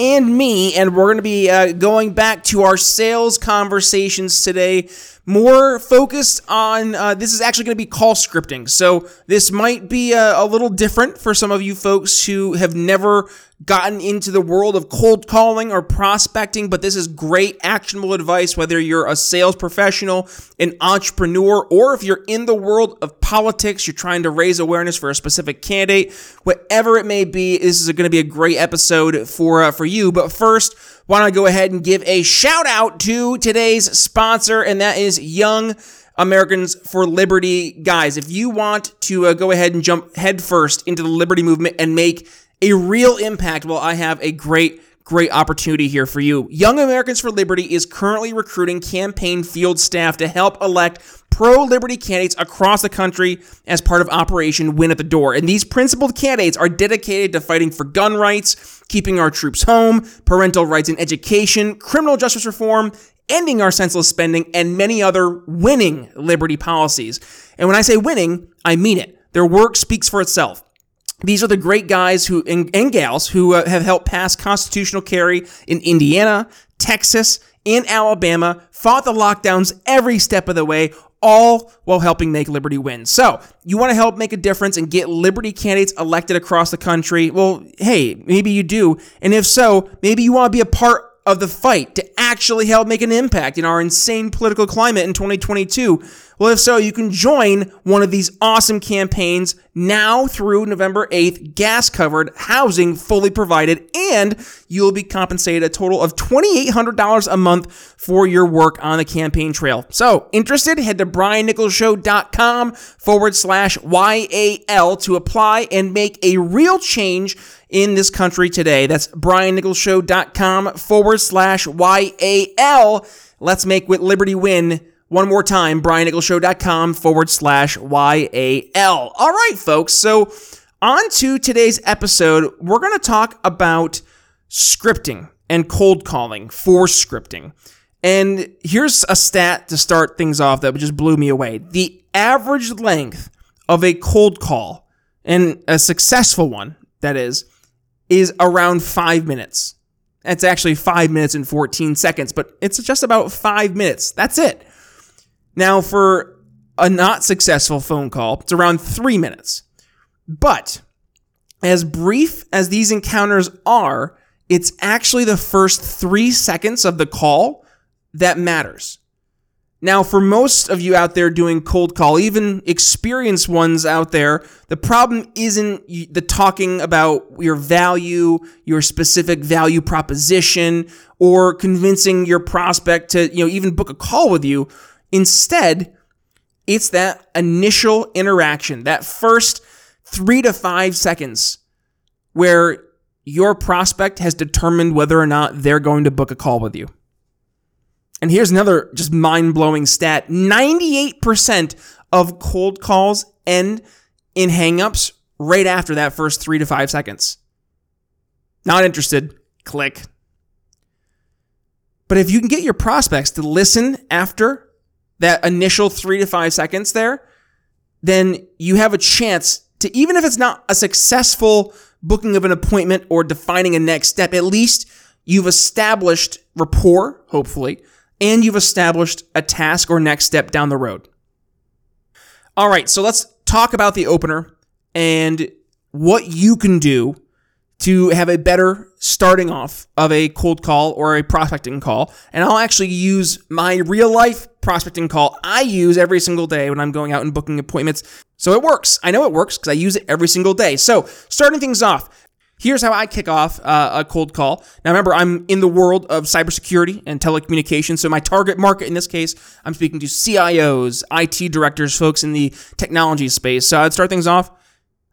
and me, and we're going to be uh, going back to our sales conversations today. More focused on uh, this is actually going to be call scripting. So, this might be a, a little different for some of you folks who have never gotten into the world of cold calling or prospecting, but this is great actionable advice whether you're a sales professional, an entrepreneur, or if you're in the world of politics, you're trying to raise awareness for a specific candidate, whatever it may be, this is going to be a great episode for uh, for you. But first, why don't I go ahead and give a shout out to today's sponsor, and that is Young Americans for Liberty. Guys, if you want to uh, go ahead and jump headfirst into the liberty movement and make a real impact, well, I have a great great opportunity here for you. Young Americans for Liberty is currently recruiting campaign field staff to help elect pro liberty candidates across the country as part of Operation Win at the Door. And these principled candidates are dedicated to fighting for gun rights, keeping our troops home, parental rights and education, criminal justice reform, ending our senseless spending, and many other winning liberty policies. And when I say winning, I mean it. Their work speaks for itself. These are the great guys who and, and gals who uh, have helped pass constitutional carry in Indiana, Texas, and Alabama, fought the lockdowns every step of the way, all while helping make Liberty win. So, you want to help make a difference and get Liberty candidates elected across the country? Well, hey, maybe you do. And if so, maybe you want to be a part of the fight to actually help make an impact in our insane political climate in 2022? Well, if so, you can join one of these awesome campaigns now through November 8th, gas covered, housing fully provided, and you'll be compensated a total of $2,800 a month for your work on the campaign trail. So, interested? Head to briannicholsshow.com forward slash YAL to apply and make a real change in this country today. That's briannicholsshow.com forward slash YAL. Let's make with Liberty win. One more time, briannicholsshow.com forward slash YAL. All right, folks. So, on to today's episode, we're going to talk about scripting and cold calling for scripting. And here's a stat to start things off that just blew me away. The average length of a cold call, and a successful one, that is, is around five minutes. It's actually five minutes and 14 seconds, but it's just about five minutes. That's it. Now, for a not successful phone call, it's around three minutes. But as brief as these encounters are, it's actually the first three seconds of the call that matters. Now, for most of you out there doing cold call, even experienced ones out there, the problem isn't the talking about your value, your specific value proposition, or convincing your prospect to, you know, even book a call with you. Instead, it's that initial interaction, that first three to five seconds where your prospect has determined whether or not they're going to book a call with you. And here's another just mind blowing stat 98% of cold calls end in hangups right after that first three to five seconds. Not interested, click. But if you can get your prospects to listen after that initial three to five seconds there, then you have a chance to, even if it's not a successful booking of an appointment or defining a next step, at least you've established rapport, hopefully, and you've established a task or next step down the road. All right, so let's talk about the opener and what you can do to have a better starting off of a cold call or a prospecting call. And I'll actually use my real life prospecting call I use every single day when I'm going out and booking appointments. So it works. I know it works because I use it every single day. So starting things off, Here's how I kick off uh, a cold call. Now, remember, I'm in the world of cybersecurity and telecommunications. So, my target market in this case, I'm speaking to CIOs, IT directors, folks in the technology space. So, I'd start things off.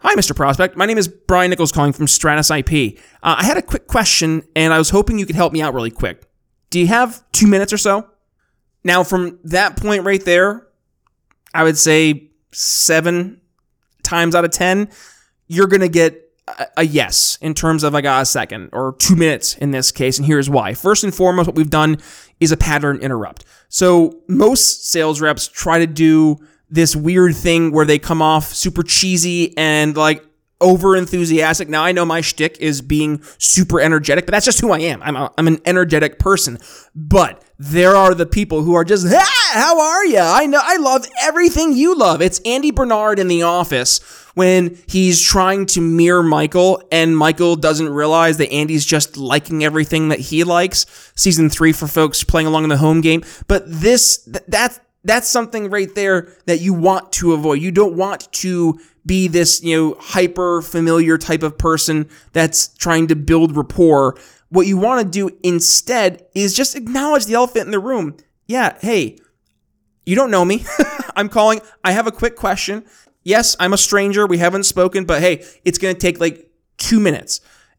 Hi, Mr. Prospect. My name is Brian Nichols calling from Stratus IP. Uh, I had a quick question and I was hoping you could help me out really quick. Do you have two minutes or so? Now, from that point right there, I would say seven times out of 10, you're going to get a, a yes in terms of I got a second or two minutes in this case. And here's why. First and foremost, what we've done is a pattern interrupt. So most sales reps try to do this weird thing where they come off super cheesy and like over enthusiastic. Now I know my shtick is being super energetic, but that's just who I am. I'm, a, I'm an energetic person. But there are the people who are just, ah, how are you? I know, I love everything you love. It's Andy Bernard in the office when he's trying to mirror Michael and Michael doesn't realize that Andy's just liking everything that he likes. Season three for folks playing along in the home game. But this, th- that's, that's something right there that you want to avoid. You don't want to be this, you know, hyper familiar type of person that's trying to build rapport. What you want to do instead is just acknowledge the elephant in the room. Yeah, hey, you don't know me. I'm calling. I have a quick question. Yes, I'm a stranger. We haven't spoken, but hey, it's going to take like two minutes.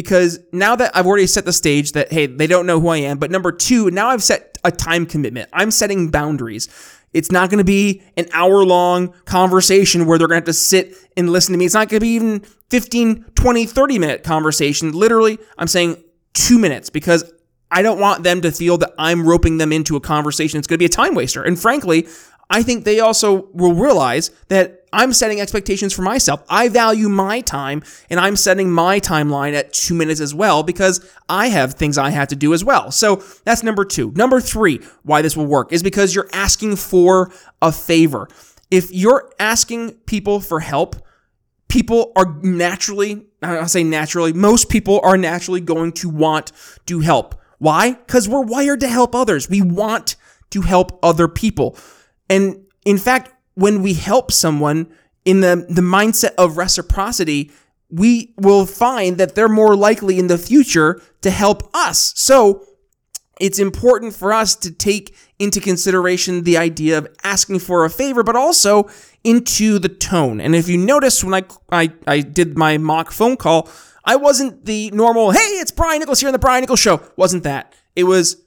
because now that I've already set the stage that, hey, they don't know who I am, but number two, now I've set a time commitment. I'm setting boundaries. It's not going to be an hour long conversation where they're going to have to sit and listen to me. It's not going to be even 15, 20, 30 minute conversation. Literally, I'm saying two minutes because I don't want them to feel that I'm roping them into a conversation. It's going to be a time waster. And frankly, I think they also will realize that I'm setting expectations for myself. I value my time and I'm setting my timeline at two minutes as well because I have things I have to do as well. So that's number two. Number three, why this will work is because you're asking for a favor. If you're asking people for help, people are naturally, I'll say naturally, most people are naturally going to want to help. Why? Because we're wired to help others. We want to help other people. And in fact, when we help someone in the, the mindset of reciprocity, we will find that they're more likely in the future to help us. So it's important for us to take into consideration the idea of asking for a favor, but also into the tone. And if you notice when I, I, I did my mock phone call, I wasn't the normal, hey, it's Brian Nichols here on the Brian Nichols Show. Wasn't that. It was,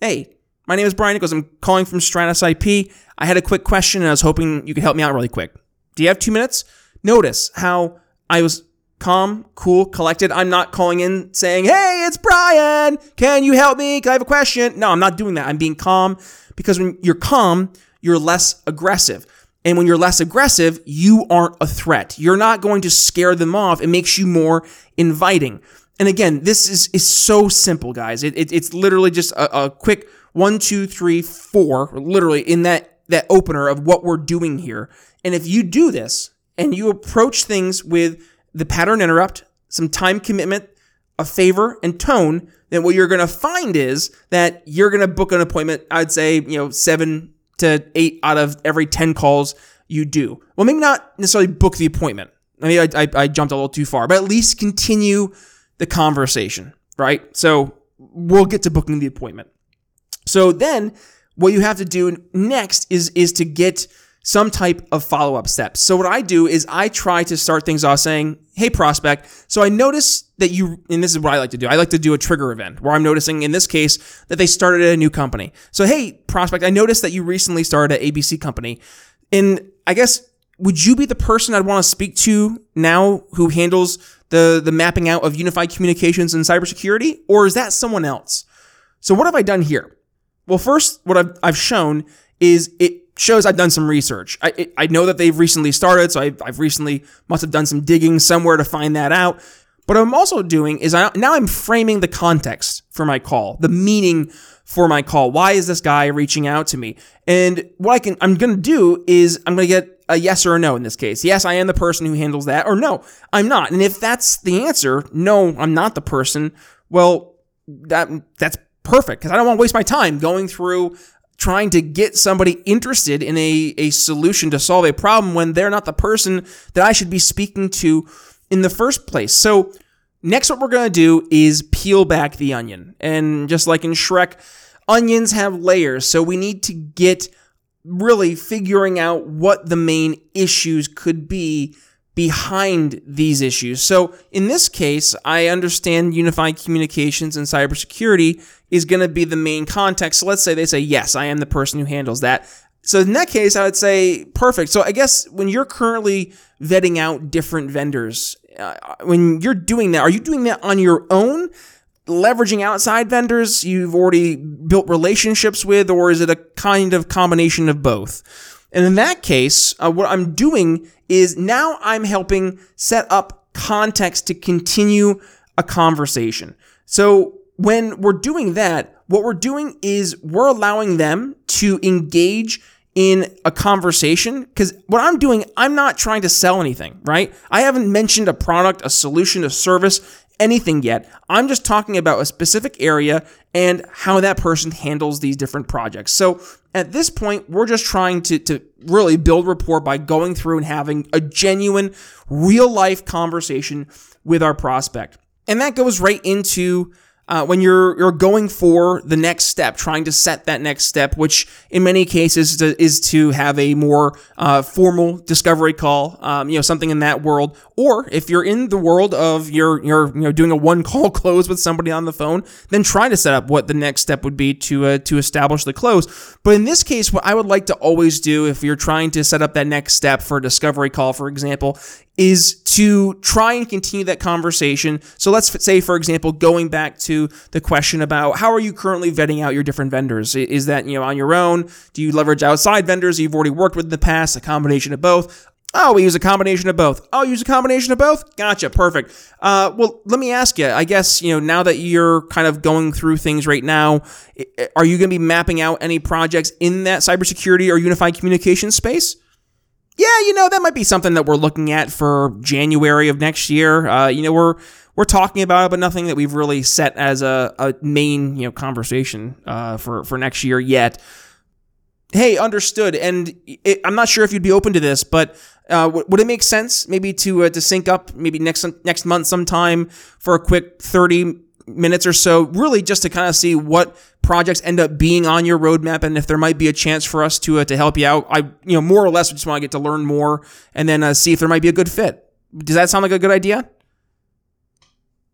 hey, my name is Brian Nichols. I'm calling from Stratus IP. I had a quick question and I was hoping you could help me out really quick. Do you have two minutes? Notice how I was calm, cool, collected. I'm not calling in saying, Hey, it's Brian. Can you help me? Can I have a question? No, I'm not doing that. I'm being calm because when you're calm, you're less aggressive. And when you're less aggressive, you aren't a threat. You're not going to scare them off. It makes you more inviting. And again, this is, is so simple, guys. It, it, it's literally just a, a quick one, two, three, four, literally in that, that opener of what we're doing here. And if you do this and you approach things with the pattern interrupt, some time commitment, a favor, and tone, then what you're going to find is that you're going to book an appointment. I'd say, you know, seven to eight out of every 10 calls you do. Well, maybe not necessarily book the appointment. I mean, I, I, I jumped a little too far, but at least continue the conversation, right? So we'll get to booking the appointment. So then what you have to do next is, is to get some type of follow up steps. So what I do is I try to start things off saying, Hey, prospect. So I notice that you, and this is what I like to do. I like to do a trigger event where I'm noticing in this case that they started a new company. So, Hey, prospect, I noticed that you recently started an ABC company. And I guess, would you be the person I'd want to speak to now who handles the, the mapping out of unified communications and cybersecurity? Or is that someone else? So what have I done here? Well, first, what I've, I've shown is it shows I've done some research. I, it, I know that they've recently started, so I've, I've recently must have done some digging somewhere to find that out. But I'm also doing is I, now I'm framing the context for my call, the meaning for my call. Why is this guy reaching out to me? And what I can, I'm going to do is I'm going to get a yes or a no in this case. Yes, I am the person who handles that, or no, I'm not. And if that's the answer, no, I'm not the person. Well, that that's perfect because I don't want to waste my time going through trying to get somebody interested in a, a solution to solve a problem when they're not the person that I should be speaking to in the first place. So, next, what we're going to do is peel back the onion. And just like in Shrek, onions have layers. So, we need to get really figuring out what the main issues could be behind these issues. So in this case, I understand unified communications and cybersecurity is going to be the main context. So let's say they say, yes, I am the person who handles that. So in that case, I would say perfect. So I guess when you're currently vetting out different vendors, uh, when you're doing that, are you doing that on your own? leveraging outside vendors you've already built relationships with, or is it a kind of combination of both? And in that case, uh, what I'm doing is now I'm helping set up context to continue a conversation. So when we're doing that, what we're doing is we're allowing them to engage in a conversation because what I'm doing, I'm not trying to sell anything, right? I haven't mentioned a product, a solution, a service, anything yet. I'm just talking about a specific area and how that person handles these different projects. So at this point, we're just trying to, to really build rapport by going through and having a genuine, real life conversation with our prospect. And that goes right into uh, when you're you're going for the next step, trying to set that next step, which in many cases is to, is to have a more uh, formal discovery call, um, you know, something in that world. Or if you're in the world of you're you're you know doing a one call close with somebody on the phone, then try to set up what the next step would be to uh, to establish the close. But in this case, what I would like to always do if you're trying to set up that next step for a discovery call, for example, is to try and continue that conversation. So let's say, for example, going back to the question about how are you currently vetting out your different vendors? Is that, you know, on your own? Do you leverage outside vendors you've already worked with in the past? A combination of both? Oh, we use a combination of both. Oh, use a combination of both? Gotcha. Perfect. Uh, well, let me ask you, I guess, you know, now that you're kind of going through things right now, are you going to be mapping out any projects in that cybersecurity or unified communication space? Yeah, you know, that might be something that we're looking at for January of next year. Uh, you know, we're we're talking about it, but nothing that we've really set as a, a main you know conversation uh, for for next year yet. Hey, understood. And it, I'm not sure if you'd be open to this, but uh, would it make sense maybe to uh, to sync up maybe next next month sometime for a quick 30 minutes or so, really just to kind of see what projects end up being on your roadmap and if there might be a chance for us to uh, to help you out. I you know more or less just want to get to learn more and then uh, see if there might be a good fit. Does that sound like a good idea?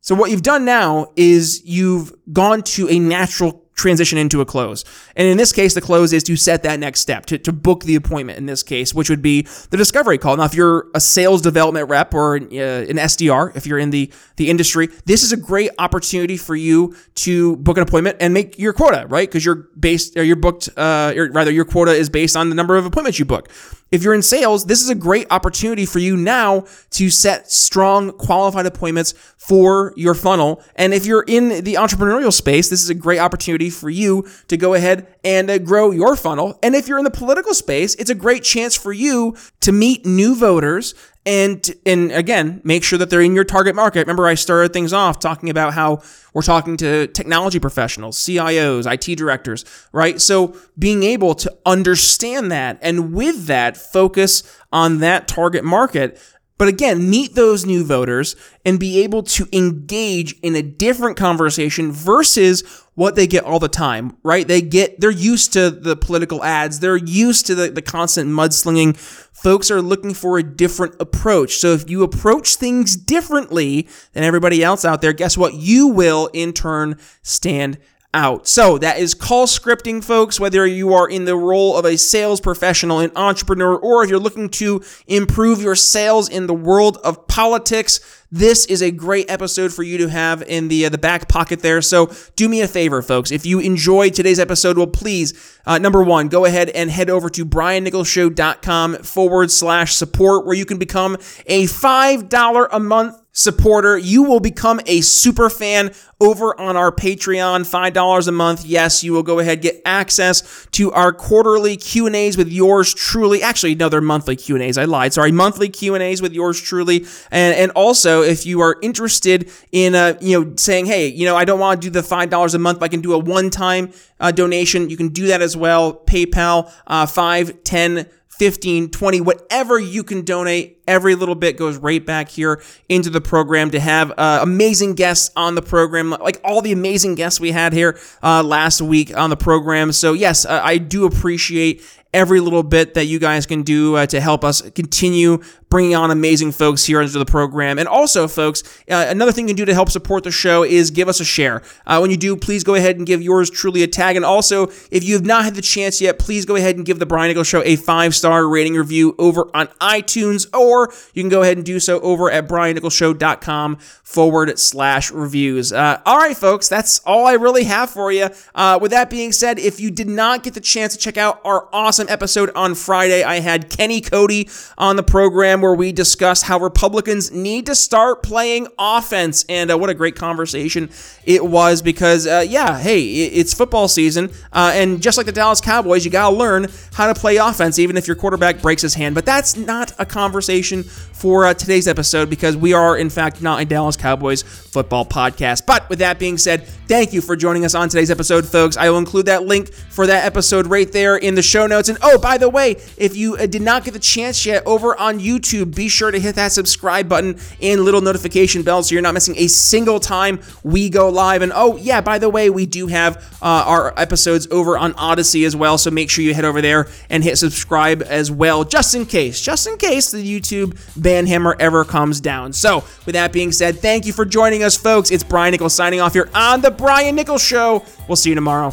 So what you've done now is you've gone to a natural transition into a close. And in this case, the close is to set that next step, to, to book the appointment in this case, which would be the discovery call. Now, if you're a sales development rep or uh, an SDR, if you're in the, the industry, this is a great opportunity for you to book an appointment and make your quota, right? Because you're based, or you're booked, uh, or rather, your quota is based on the number of appointments you book. If you're in sales, this is a great opportunity for you now to set strong, qualified appointments for your funnel. And if you're in the entrepreneurial space, this is a great opportunity for you to go ahead and uh, grow your funnel. And if you're in the political space, it's a great chance for you to meet new voters and and again make sure that they're in your target market. Remember i started things off talking about how we're talking to technology professionals cios it directors right? So being able to understand that and with that focus on that target market but again, meet those new voters and be able to engage in a different conversation versus what they get all the time, right? They get, they're used to the political ads. They're used to the, the constant mudslinging. Folks are looking for a different approach. So if you approach things differently than everybody else out there, guess what? You will in turn stand out. So that is call scripting, folks, whether you are in the role of a sales professional, an entrepreneur, or if you're looking to improve your sales in the world of politics. This is a great episode for you to have in the uh, the back pocket there. So do me a favor, folks. If you enjoyed today's episode, well, please, uh, number one, go ahead and head over to briannicholsshow.com forward slash support, where you can become a $5 a month supporter. You will become a super fan over on our Patreon, $5 a month. Yes, you will go ahead get access to our quarterly Q&As with yours truly. Actually, no, they're monthly Q&As. I lied. Sorry, monthly Q&As with yours truly, And, and also, if you are interested in, uh, you know, saying, hey, you know, I don't want to do the $5 a month, but I can do a one time uh, donation, you can do that as well. PayPal, uh, 5, 10, 15, 20, whatever you can donate. Every little bit goes right back here into the program to have uh, amazing guests on the program, like all the amazing guests we had here uh, last week on the program. So, yes, uh, I do appreciate every little bit that you guys can do uh, to help us continue bringing on amazing folks here into the program. And also, folks, uh, another thing you can do to help support the show is give us a share. Uh, when you do, please go ahead and give yours truly a tag. And also, if you have not had the chance yet, please go ahead and give the Brian Nichols Show a five star rating review over on iTunes, or you can go ahead and do so over at briannicholsshow.com forward slash reviews. Uh, all right, folks, that's all I really have for you. Uh, with that being said, if you did not get the chance to check out our awesome episode on Friday, I had Kenny Cody on the program where we discussed how Republicans need to start playing offense. And uh, what a great conversation it was because, uh, yeah, hey, it's football season. Uh, and just like the Dallas Cowboys, you got to learn how to play offense, even if your quarterback breaks his hand. But that's not a conversation for uh, today's episode because we are, in fact, not a Dallas Cowboys football podcast. But with that being said, thank you for joining us on today's episode, folks. I will include that link for that episode right there in the show notes. And oh, by the way, if you uh, did not get the chance yet over on YouTube, be sure to hit that subscribe button and little notification bell so you're not missing a single time we go live. And oh, yeah, by the way, we do have uh, our episodes over on Odysee as well. So make sure you head over there and hit subscribe as well, just in case, just in case the YouTube ban hammer ever comes down. So, with that being said, thank you for joining us, folks. It's Brian Nichols signing off here on The Brian Nichols Show. We'll see you tomorrow.